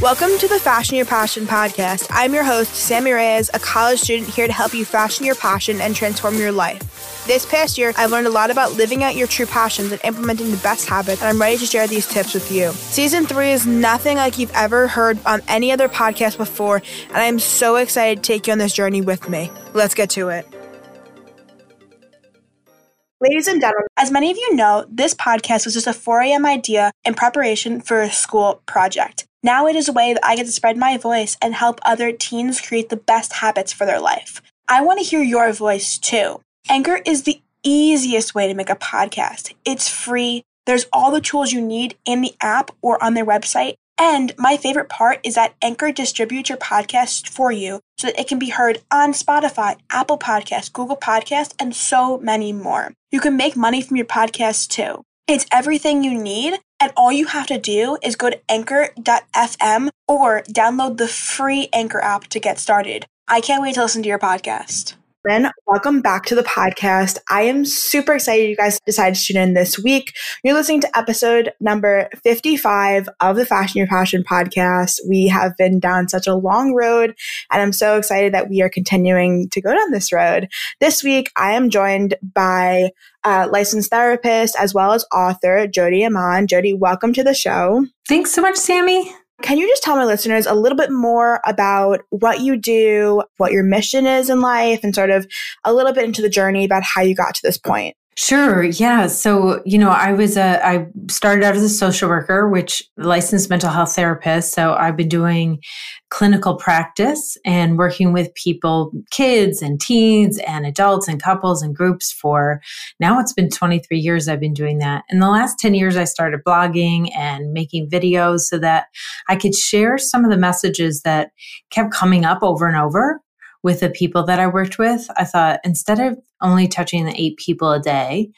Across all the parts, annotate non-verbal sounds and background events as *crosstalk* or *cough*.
Welcome to the Fashion Your Passion podcast. I'm your host, Sammi Reyes, a college student here to help you fashion your passion and transform your life. This past year, I've learned a lot about living out your true passions and implementing the best habits, and I'm ready to share these tips with you. Season three is nothing like you've ever heard on any other podcast before, and I'm so excited to take you on this journey with me. Let's get to it. Ladies and gentlemen, as many of you know, this podcast was just a 4 a.m. idea in preparation for a school project. Now it is a way that I get to spread my voice and help other teens create the best habits for their life. I want to hear your voice too. Anchor is the easiest way to make a podcast. It's free. There's all the tools you need in the app or on their website. And my favorite part is that Anchor distributes your podcast for you so that it can be heard on Spotify, Apple Podcasts, Google Podcasts, and so many more. You can make money from your podcast too. It's everything you need and all you have to do is go to anchor.fm or download the free Anchor app to get started. I can't wait to listen to your podcast. Ben, welcome back to the podcast. I am super excited you guys decided to tune in this week. You're listening to episode number 55 of the Fashion Your Passion podcast. We have been down such a long road, and I'm so excited that we are continuing to go down this road. This week, I am joined by a licensed therapist as well as author Jodi Aman. Jodi, welcome to the show. Thanks so much, Sammi. Can you just tell my listeners a little bit more about what you do, what your mission is in life, and sort of a little bit into the journey about how you got to this point? Sure. Yeah. So, you know, I was a, I started out as a social worker, which licensed mental health therapist. So I've been doing clinical practice and working with people, kids and teens and adults and couples and groups for now it's been 23 years I've been doing that. In the last 10 years, I started blogging and making videos so that I could share some of the messages that kept coming up over and over with the people that I worked with, I thought instead of only touching the eight people a day,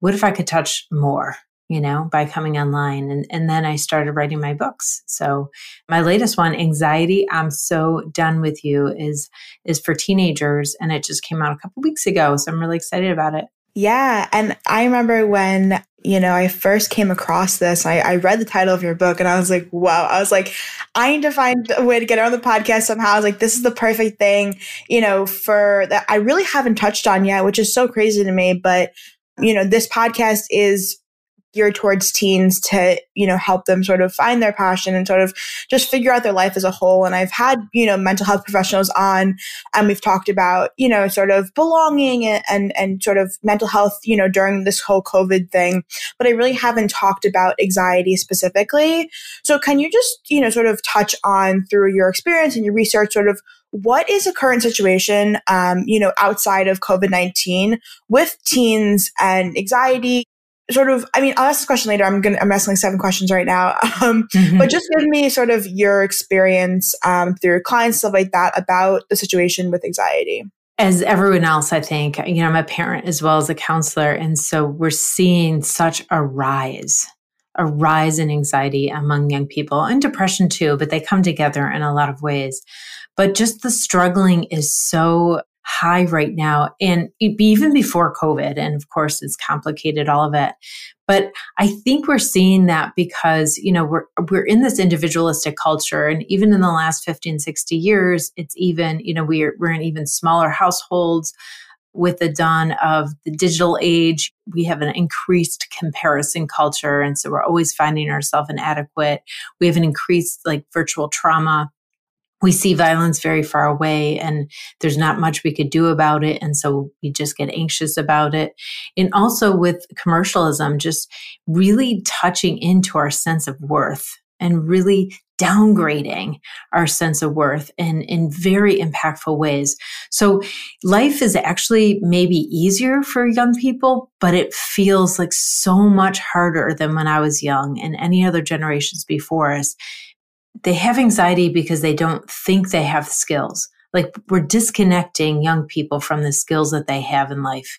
what if I could touch more? you know, by coming online. And, and then I started writing my books. So my latest one, Anxiety, I'm So Done With You, is is for teenagers. And it just came out a couple weeks ago. So I'm really excited about it. Yeah. And I remember when, you know, I first came across this, I, I, read the title of your book and I was like, wow. I was like, I need to find a way to get on the podcast somehow. I was like, this is the perfect thing, you know, for that I really haven't touched on yet, which is so crazy to me. But, you know, this podcast is geared towards teens to, you know, help them sort of find their passion and sort of just figure out their life as a whole. And I've had, you know, mental health professionals on and we've talked about, you know, sort of belonging and, and, sort of mental health, you know, during this whole COVID thing. But I really haven't talked about anxiety specifically. So can you just, you know, sort of touch on through your experience and your research, sort of what is the current situation, um, you know, outside of COVID 19 with teens and anxiety, sort of i mean i'll ask this question later. I'm gonna i'm asking seven questions right now. *laughs* Um, mm-hmm. but just give me sort of your experience um, through clients stuff like that about the situation with anxiety. As everyone else i think you know i'm a parent as well as a counselor and so we're seeing such a rise a rise in anxiety among young people and depression too but they come together in a lot of ways. But just the struggling is so high right now and even before covid and of course it's complicated all of it but i think we're seeing that because you know we're we're in this individualistic culture and even in the last 15 60 years it's even you know we're we're in even smaller households with the dawn of the digital age, we have an increased comparison culture. And so we're always finding ourselves inadequate. We have an increased like virtual trauma we see violence very far away and there's not much we could do about it. And so we just get anxious about it. And also with commercialism, just really touching into our sense of worth and really downgrading our sense of worth in, in very impactful ways. So life is actually maybe easier for young people, but it feels like so much harder than when I was young and any other generations before us they have anxiety because they don't think they have skills. Like we're disconnecting young people from the skills that they have in life.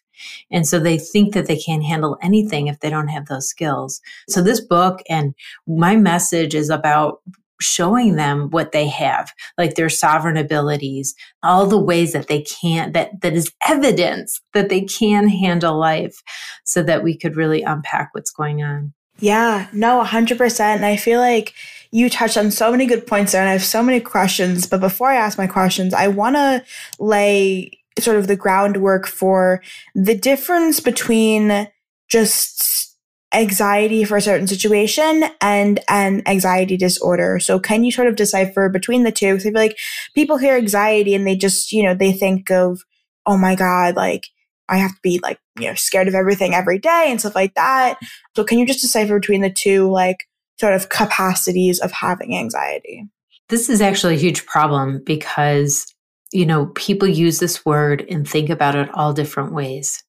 And so they think that they can't handle anything if they don't have those skills. So this book and my message is about showing them what they have, like their sovereign abilities, all the ways that they can, that, that is evidence that they can handle life so that we could really unpack what's going on. Yeah, no, 100%. And I feel like you touched on so many good points there, and I have so many questions. But before I ask my questions, I want to lay sort of the groundwork for the difference between just anxiety for a certain situation and an anxiety disorder. So can you sort of decipher between the two? Because I feel like people hear anxiety and they just, you know, they think of, oh my God, like I have to be like, you know, scared of everything every day and stuff like that. So can you just decipher between the two, like sort of capacities of having anxiety? This is actually a huge problem because, you know, people use this word and think about it all different ways.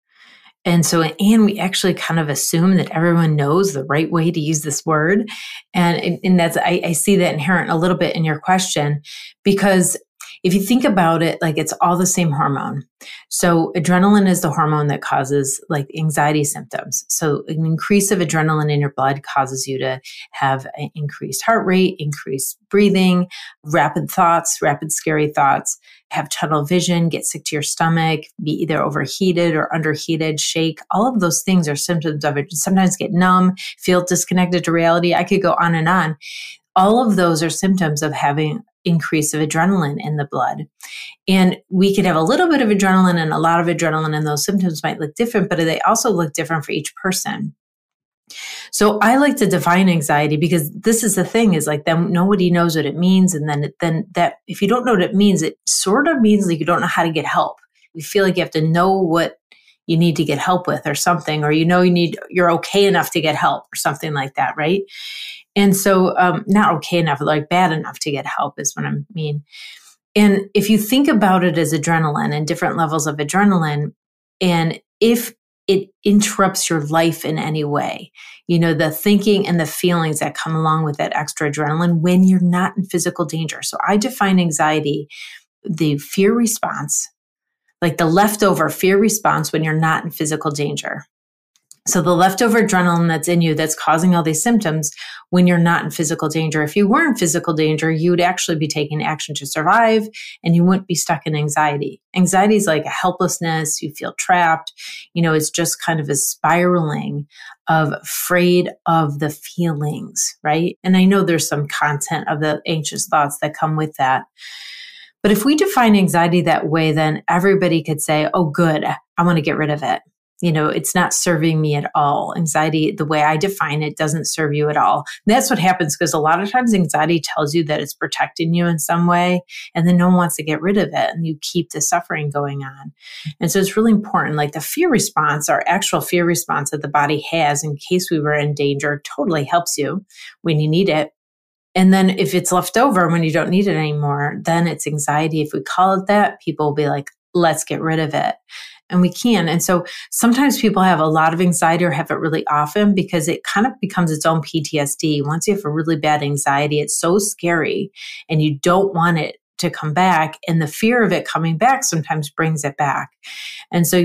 And so, and we actually kind of assume that everyone knows the right way to use this word. And, and that's, I, I see that inherent a little bit in your question because if you think about it, like it's all the same hormone. So adrenaline is the hormone that causes like anxiety symptoms. So an increase of adrenaline in your blood causes you to have an increased heart rate, increased breathing, rapid thoughts, rapid scary thoughts, have tunnel vision, get sick to your stomach, be either overheated or underheated, shake. All of those things are symptoms of it. Sometimes get numb, feel disconnected to reality. I could go on and on all of those are symptoms of having increase of adrenaline in the blood. And we could have a little bit of adrenaline and a lot of adrenaline, and those symptoms might look different, but they also look different for each person. So I like to define anxiety because this is the thing is like then nobody knows what it means. And then, then that if you don't know what it means, it sort of means like you don't know how to get help. You feel like you have to know what you need to get help with or something, or you know you need you're okay enough to get help or something like that, right? And so, um, not okay enough, like bad enough to get help is what I mean. And if you think about it as adrenaline and different levels of adrenaline, and if it interrupts your life in any way, you know, the thinking and the feelings that come along with that extra adrenaline when you're not in physical danger. So I define anxiety, the fear response, like the leftover fear response when you're not in physical danger. So the leftover adrenaline that's in you that's causing all these symptoms when you're not in physical danger. If you were in physical danger, you would actually be taking action to survive and you wouldn't be stuck in anxiety. Anxiety is like a helplessness. You feel trapped. You know, it's just kind of a spiraling of afraid of the feelings, right? And I know there's some content of the anxious thoughts that come with that. But if we define anxiety that way, then everybody could say, oh, good, I want to get rid of it you know, it's not serving me at all. Anxiety, the way I define it, doesn't serve you at all. And that's what happens because a lot of times anxiety tells you that it's protecting you in some way, and then no one wants to get rid of it, and you keep the suffering going on. And so it's really important. Like the fear response, our actual fear response that the body has in case we were in danger, totally helps you when you need it. And then if it's left over when you don't need it anymore, then it's anxiety. If we call it that, people will be like, let's get rid of it and we can. And so sometimes people have a lot of anxiety or have it really often because it kind of becomes its own PTSD. Once you have a really bad anxiety, it's so scary and you don't want it to come back. And the fear of it coming back sometimes brings it back. And so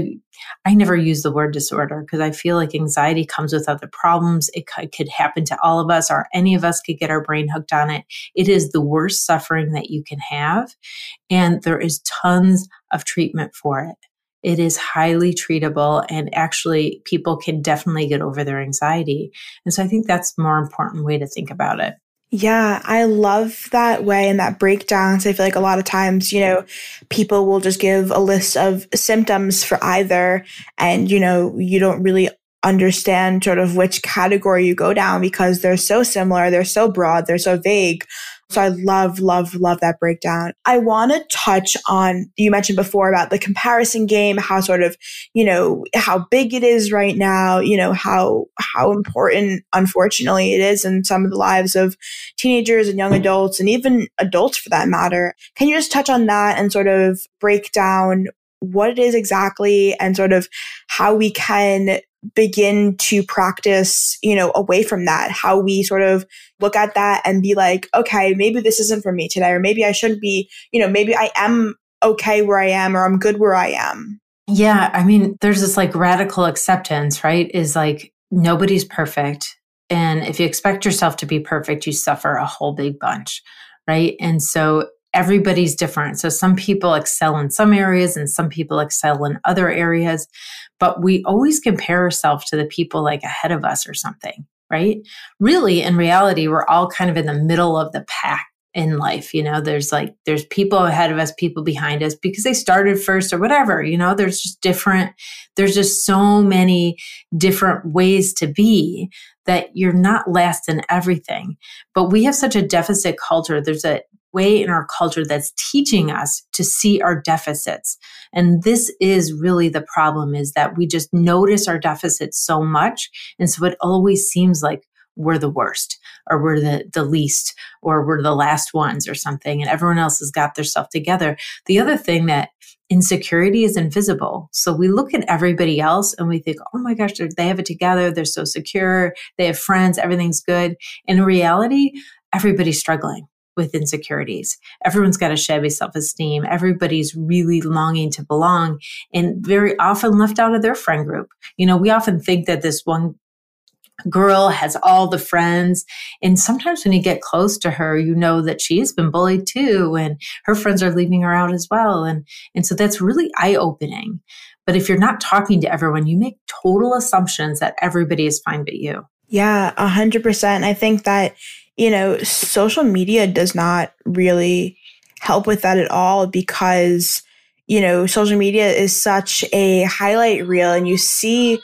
I never use the word disorder because I feel like anxiety comes with other problems. It could happen to all of us, or any of us could get our brain hooked on it. It is the worst suffering that you can have. And there is tons of treatment for it. It is highly treatable and actually people can definitely get over their anxiety. And so I think that's more important way to think about it. Yeah, I love that way and that breakdown. So I feel like a lot of times, you know, people will just give a list of symptoms for either, and, you know, you don't really understand sort of which category you go down because they're so similar, they're so broad, they're so vague. So I love, love, love that breakdown. I want to touch on, you mentioned before about the comparison game, how sort of, you know, how big it is right now, you know, how, how important, unfortunately, it is in some of the lives of teenagers and young adults and even adults for that matter. Can you just touch on that and sort of break down what it is exactly and sort of how we can begin to practice, you know, away from that, how we sort of look at that and be like, okay, maybe this isn't for me today, or maybe I shouldn't be, you know, maybe I am okay where I am or I'm good where I am. Yeah. I mean, there's this like radical acceptance, right? Is like nobody's perfect. And if you expect yourself to be perfect, you suffer a whole big bunch, right? And so everybody's different. So some people excel in some areas and some people excel in other areas, but we always compare ourselves to the people like ahead of us or something. right? Really, in reality, we're all kind of in the middle of the pack in life. You know, there's like, there's people ahead of us, people behind us because they started first or whatever. You know, there's just different, there's just so many different ways to be that you're not last in everything. But we have such a deficit culture. There's a way in our culture that's teaching us to see our deficits. And this is really the problem is that we just notice our deficits so much. And so it always seems like we're the worst or we're the, the least or we're the last ones or something and everyone else has got their stuff together. The other thing that insecurity is invisible. So we look at everybody else and we think, oh my gosh, they have it together. They're so secure. They have friends. Everything's good. In reality, everybody's struggling with insecurities. Everyone's got a shabby self esteem. Everybody's really longing to belong and very often left out of their friend group. You know, we often think that this one girl has all the friends. And sometimes when you get close to her, you know that she's been bullied too, and her friends are leaving her out as well. And, and so that's really eye opening. But if you're not talking to everyone, you make total assumptions that everybody is fine but you. Yeah, a hundred percent. I think that you know, social media does not really help with that at all because, you know, social media is such a highlight reel and you see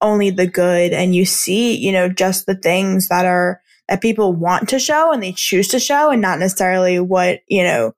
only the good and you see, you know, just the things that are that people want to show and they choose to show and not necessarily what, you know,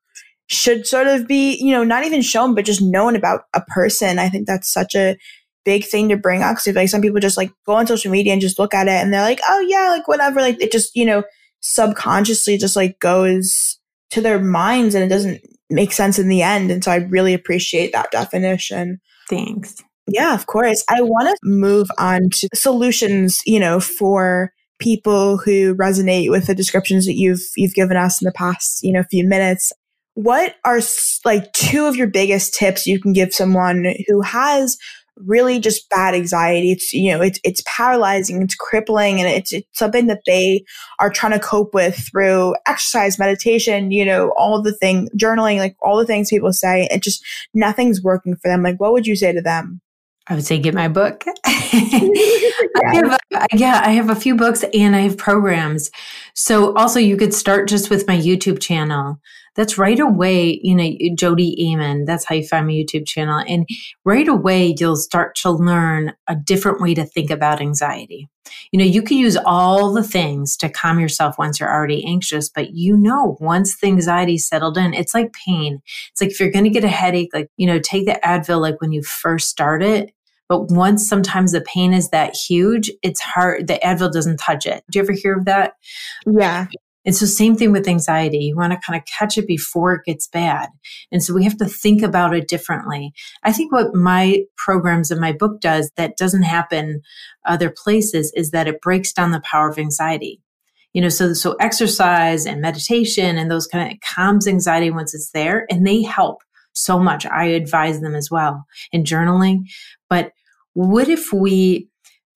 should sort of be, you know, not even shown, but just known about a person. I think that's such a big thing to bring up. Cause like some people just like go on social media and just look at it and they're like, oh yeah, like whatever. Like it just, you know, subconsciously just like goes to their minds and it doesn't make sense in the end. And so I really appreciate that definition. Thanks. Yeah, of course. I want to move on to solutions, you know, for people who resonate with the descriptions that you've you've given us in the past, you know, few minutes. What are like two of your biggest tips you can give someone who has really just bad anxiety. It's, you know, it's, it's paralyzing, it's crippling, and it's, it's something that they are trying to cope with through exercise, meditation, you know, all the thing, journaling, like all the things people say, and just nothing's working for them. Like, what would you say to them? I would say get my book. *laughs* I *laughs* have a, yeah, I have a few books and I have programs. So also you could start just with my YouTube channel that's right away, you know, Jodi Aman, that's how you find my YouTube channel. And right away, you'll start to learn a different way to think about anxiety. You know, you can use all the things to calm yourself once you're already anxious, but you know, once the anxiety settled in, it's like pain. It's like if you're going to get a headache, like, you know, take the Advil like when you first start it. But once sometimes the pain is that huge, it's hard. The Advil doesn't touch it. Do you ever hear of that? Yeah. And so same thing with anxiety. You want to kind of catch it before it gets bad. And so we have to think about it differently. I think what my programs and my book does that doesn't happen other places is that it breaks down the power of anxiety. You know, so so exercise and meditation and those kind of calms anxiety once it's there and they help so much. I advise them as well in journaling. But what if we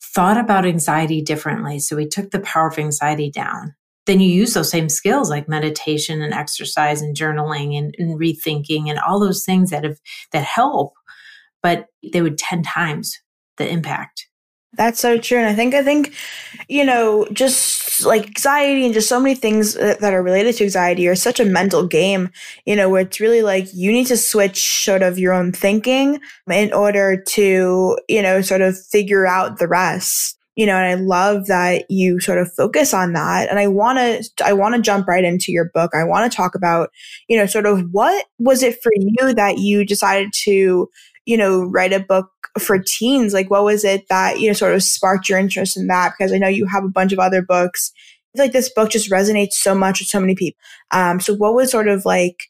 thought about anxiety differently? So we took the power of anxiety down then you use those same skills like meditation and exercise and journaling and, and rethinking and all those things that have that help but they would 10 times the impact. That's so true. And i think i think you know just like anxiety and just so many things that are related to anxiety are such a mental game you know where it's really like you need to switch sort of your own thinking in order to you know sort of figure out the rest you know, and I love that you sort of focus on that. And I want to, I want to jump right into your book. I want to talk about, you know, sort of what was it for you that you decided to, you know, write a book for teens? Like, what was it that, you know, sort of sparked your interest in that? Because I know you have a bunch of other books. It's like this book just resonates so much with so many people. Um, so what was sort of like,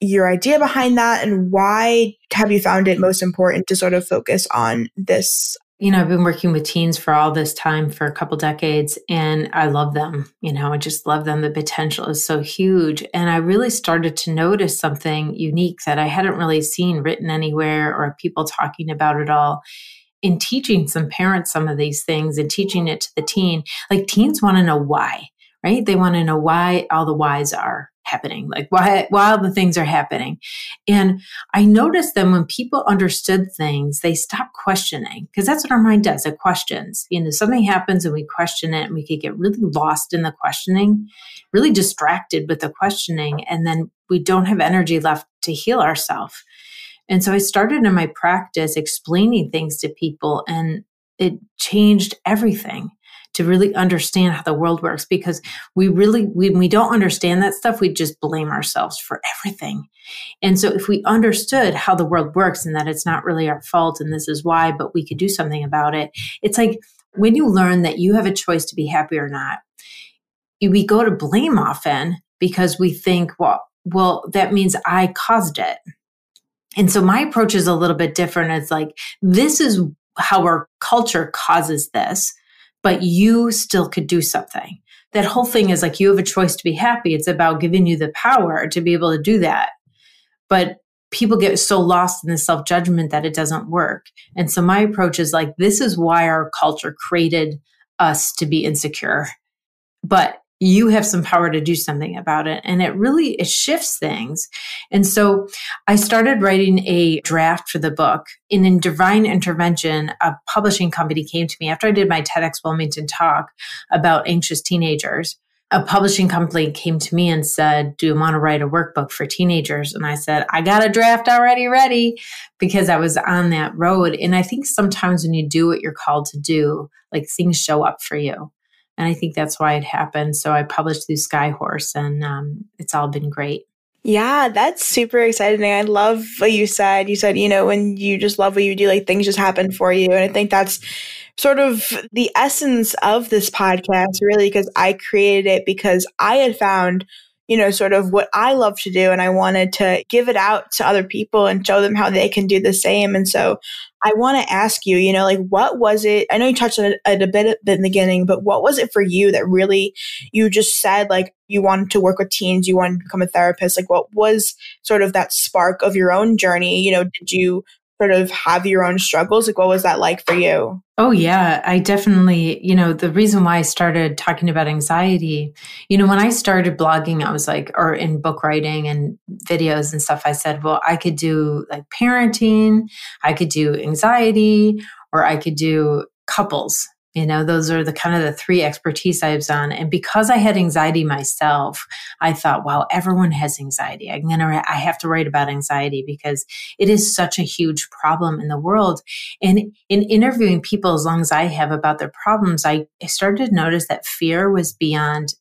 your idea behind that and why have you found it most important to sort of focus on this you know, I've been working with teens for all this time for a couple decades and I love them. You know, I just love them. The potential is so huge. And I really started to notice something unique that I hadn't really seen written anywhere or people talking about it all in teaching some parents some of these things and teaching it to the teen. Like teens want to know why, right? They want to know why all the whys are happening, like while, while the things are happening. And I noticed that when people understood things, they stopped questioning because that's what our mind does. It questions. You know, something happens and we question it and we could get really lost in the questioning, really distracted with the questioning. And then we don't have energy left to heal ourselves. And so I started in my practice explaining things to people and it changed everything to really understand how the world works because we really when we don't understand that stuff we just blame ourselves for everything. And so if we understood how the world works and that it's not really our fault and this is why but we could do something about it it's like when you learn that you have a choice to be happy or not we go to blame often because we think well well that means i caused it. And so my approach is a little bit different. It's like this is how our culture causes this but you still could do something. That whole thing is like you have a choice to be happy. It's about giving you the power to be able to do that. But people get so lost in the self judgment that it doesn't work. And so my approach is like, this is why our culture created us to be insecure. But you have some power to do something about it and it really it shifts things and so i started writing a draft for the book and in divine intervention a publishing company came to me after i did my tedx wilmington talk about anxious teenagers a publishing company came to me and said, Do you want to write a workbook for teenagers? And I said, I got a draft already ready because I was on that road. And I think sometimes when you do what you're called to do, like things show up for you. And I think that's why it happened. So I published through Skyhorse and um, it's all been great. Yeah, that's super exciting. I love what you said. You said, you know, when you just love what you do, like things just happen for you. And I think that's sort of the essence of this podcast, really, because I created it because I had found you know, sort of what I love to do. And I wanted to give it out to other people and show them how they can do the same. And so I want to ask you, you know, like what was it? I know you touched on it a bit in the beginning, but what was it for you that really you just said like you wanted to work with teens, you wanted to become a therapist? Like what was sort of that spark of your own journey? You know, did you sort of have your own struggles? Like, what was that like for you? Oh, yeah. I definitely, you know, the reason why I started talking about anxiety, you know, when I started blogging, I was like, or in book writing and videos and stuff, I said, well, I could do like parenting, I could do anxiety, or I could do couples you know, those are the kind of the three expertise I was on. And because I had anxiety myself, I thought, well, everyone has anxiety. I'm gonna, I have to write about anxiety because it is such a huge problem in the world. And in interviewing people, as long as I have about their problems, I started to notice that fear was beyond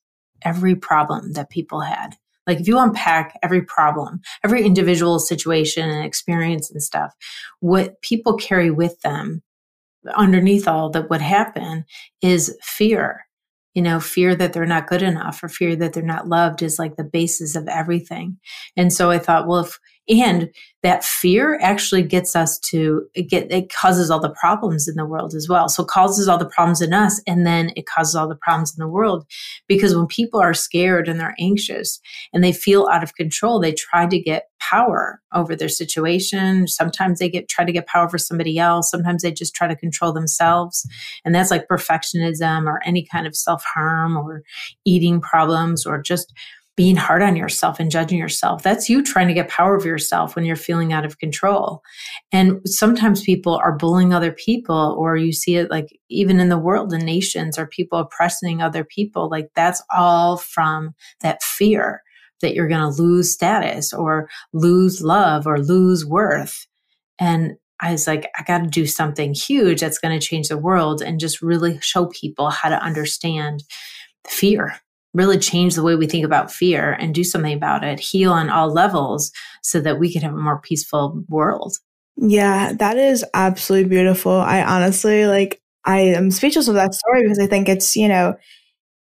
every problem that people had. Like if you unpack every problem, every individual situation and experience and stuff, what people carry with them underneath all that would happen is fear. You know fear that they're not good enough or fear that they're not loved is like the basis of everything. And so i thought well if and that fear actually gets us to get it causes all the problems in the world as well. So causes all the problems in us and then it causes all the problems in the world. Because when people are scared and they're anxious and they feel out of control they try to get power over their situation. Sometimes they get try to get power over somebody else. Sometimes they just try to control themselves. And that's like perfectionism or any kind of self-harm or eating problems or just being hard on yourself and judging yourself. That's you trying to get power over yourself when you're feeling out of control. And sometimes people are bullying other people, or you see it like even in the world and nations, are people oppressing other people. Like that's all from that fear that you're going to lose status or lose love or lose worth. And I was like, I got to do something huge that's going to change the world and just really show people how to understand the fear really change the way we think about fear and do something about it, heal on all levels so that we can have a more peaceful world. Yeah, that is absolutely beautiful. I honestly like I am speechless of that story because I think it's, you know,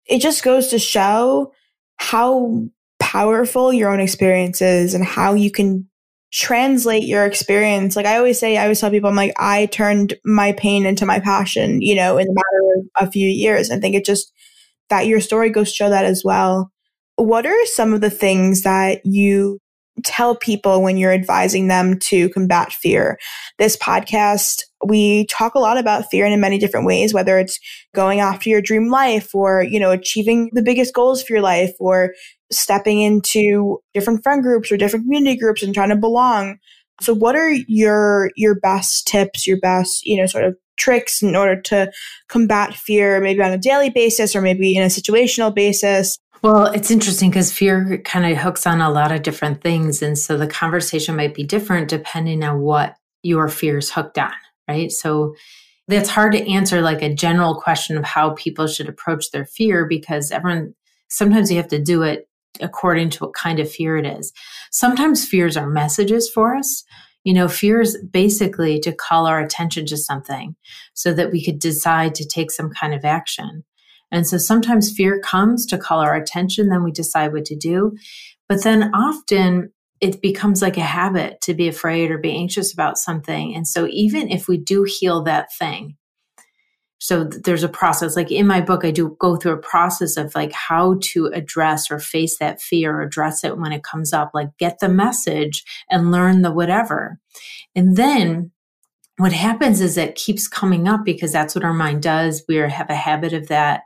it just goes to show how powerful your own experience is and how you can translate your experience. Like I always say, I always tell people, I'm like, I turned my pain into my passion, you know, in a matter of a few years. I think it just that your story goes to show that as well. What are some of the things that you tell people when you're advising them to combat fear? This podcast we talk a lot about fear in many different ways, whether it's going after your dream life or, you know, achieving the biggest goals for your life or stepping into different friend groups or different community groups and trying to belong. So what are your your best tips, your best, you know, sort of tricks in order to combat fear maybe on a daily basis or maybe in a situational basis? Well, it's interesting because fear kind of hooks on a lot of different things. And so the conversation might be different depending on what your fear is hooked on, right? So that's hard to answer like a general question of how people should approach their fear because everyone, sometimes you have to do it according to what kind of fear it is. Sometimes fears are messages for us. You know, fear is basically to call our attention to something so that we could decide to take some kind of action. And so sometimes fear comes to call our attention, then we decide what to do. But then often it becomes like a habit to be afraid or be anxious about something. And so even if we do heal that thing, so there's a process like in my book i do go through a process of like how to address or face that fear or address it when it comes up like get the message and learn the whatever. And then what happens is it keeps coming up because that's what our mind does. We have a habit of that.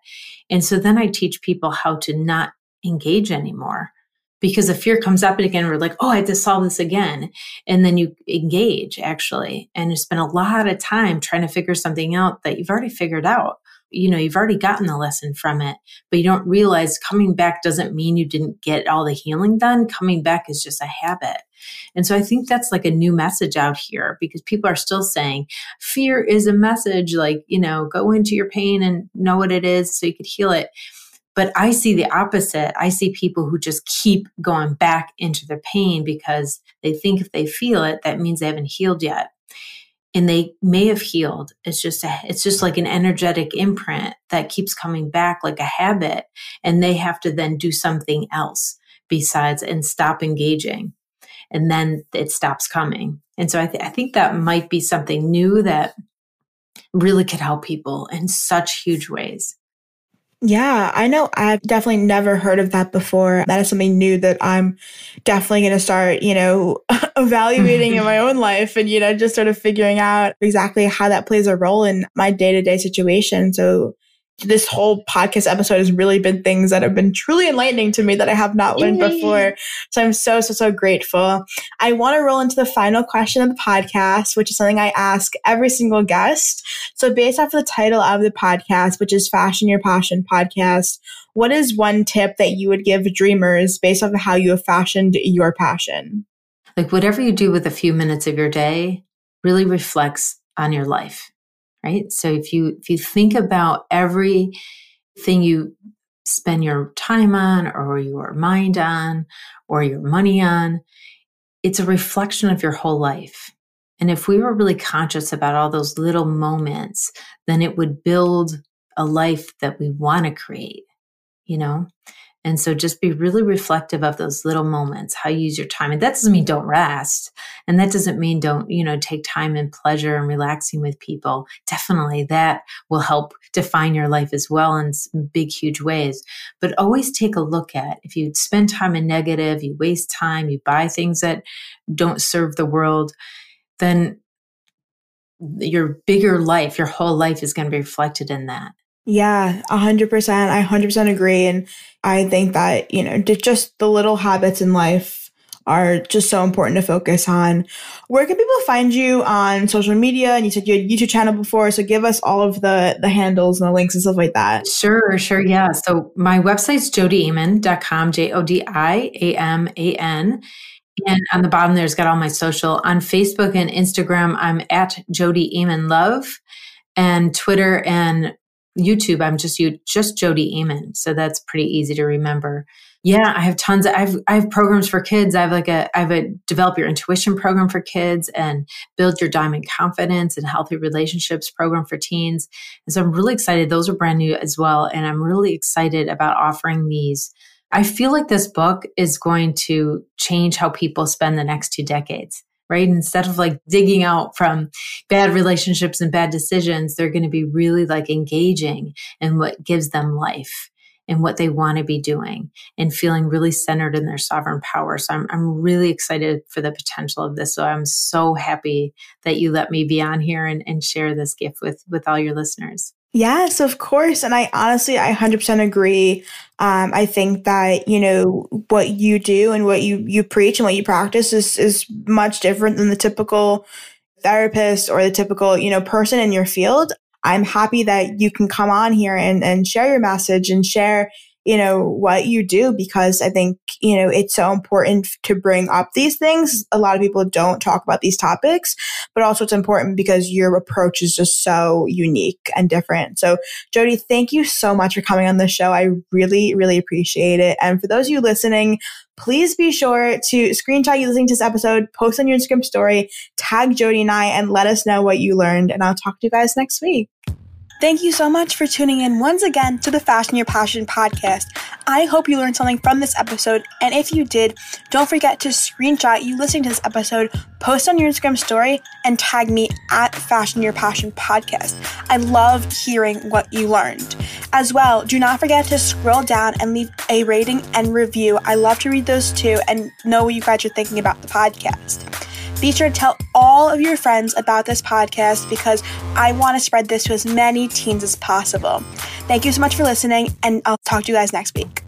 And so then i teach people how to not engage anymore because the fear comes up again we're like oh i have to solve this again. And then you engage actually. And you spend a lot of time trying to figure something out that you've already figured out. You know you've already gotten the lesson from it but you don't realize coming back doesn't mean you didn't get all the healing done. Coming back is just a habit. And so i think that's like a new message out here because people are still saying fear is a message. Like you know go into your pain and know what it is so you could heal it but I see the opposite. I see people who just keep going back into their pain because they think if they feel it, that means they haven't healed yet. And they may have healed. It's just a, it's just like an energetic imprint that keeps coming back like a habit. And they have to then do something else besides and stop engaging. And then it stops coming. And so I, th- I think that might be something new that really could help people in such huge ways. Yeah, I know I've definitely never heard of that before. That is something new that I'm definitely going to start, you know, *laughs* evaluating in my *laughs* own life and, you know, just sort of figuring out exactly how that plays a role in my day to day situation. So this whole podcast episode has really been things that have been truly enlightening to me that I have not learned Yay. before. So I'm so, so, so grateful. I want to roll into the final question of the podcast, which is something I ask every single guest. So based off of the title of the podcast, which is Fashion Your Passion podcast, what is one tip that you would give dreamers based off of how you have fashioned your passion? Like whatever you do with a few minutes of your day really reflects on your life right? So if you if you think about everything you spend your time on or your mind on or your money on, it's a reflection of your whole life. And if we were really conscious about all those little moments, then it would build a life that we want to create, you know? And so just be really reflective of those little moments, how you use your time. And that doesn't mean don't rest. And that doesn't mean don't, you know, take time and pleasure and relaxing with people. Definitely that will help define your life as well in big, huge ways. But always take a look at if you spend time in negative, you waste time, you buy things that don't serve the world, then your bigger life, your whole life is going to be reflected in that. Yeah, 100%. I 100% agree. And I think that, you know, just the little habits in life are just so important to focus on. Where can people find you on social media? And you said you had YouTube channel before, so give us all of the the handles and the links and stuff like that. Sure, sure, yeah. So my website's jodiaman.com, J O D I A M A N. And on the bottom there's got all my social. On Facebook and Instagram, I'm at Jodi Aman Love. And Twitter and YouTube, I'm just you just Jodi Aman. So that's pretty easy to remember. Yeah, I have tons of, I have I have programs for kids. I have like a I have a develop your intuition program for kids and build your diamond confidence and healthy relationships program for teens. And so I'm really excited. Those are brand new as well. And I'm really excited about offering these. I feel like this book is going to change how people spend the next two decades right? Instead of like digging out from bad relationships and bad decisions, they're going to be really like engaging in what gives them life. and what they want to be doing and feeling really centered in their sovereign power. So I'm, I'm really excited for the potential of this. So I'm so happy that you let me be on here and, and share this gift with, with all your listeners. Yes, of course. And I honestly, I 100% agree. Um, I think that, you know, what you do and what you, you preach and what you practice is, is much different than the typical therapist or the typical, you know, person in your field. I'm happy that you can come on here and, and share your message and share you know, what you do because I think, you know, it's so important to bring up these things. A lot of people don't talk about these topics, but also it's important because your approach is just so unique and different. So, Jodi, thank you so much for coming on the show. I really, really appreciate it. And for those of you listening, please be sure to screenshot you listening to this episode, post on your Instagram story, tag Jodi and I, and let us know what you learned. And I'll talk to you guys next week. Thank you so much for tuning in once again to the Fashion Your Passion podcast. I hope you learned something from this episode, and if you did, don't forget to screenshot you listening to this episode, post on your Instagram story, and tag me at Fashion Your Passion podcast. I love hearing what you learned. As well, do not forget to scroll down and leave a rating and review. I love to read those too and know what you guys are thinking about the podcast. Be sure to tell all of your friends about this podcast because I want to spread this to as many teens as possible. Thank you so much for listening, and I'll talk to you guys next week.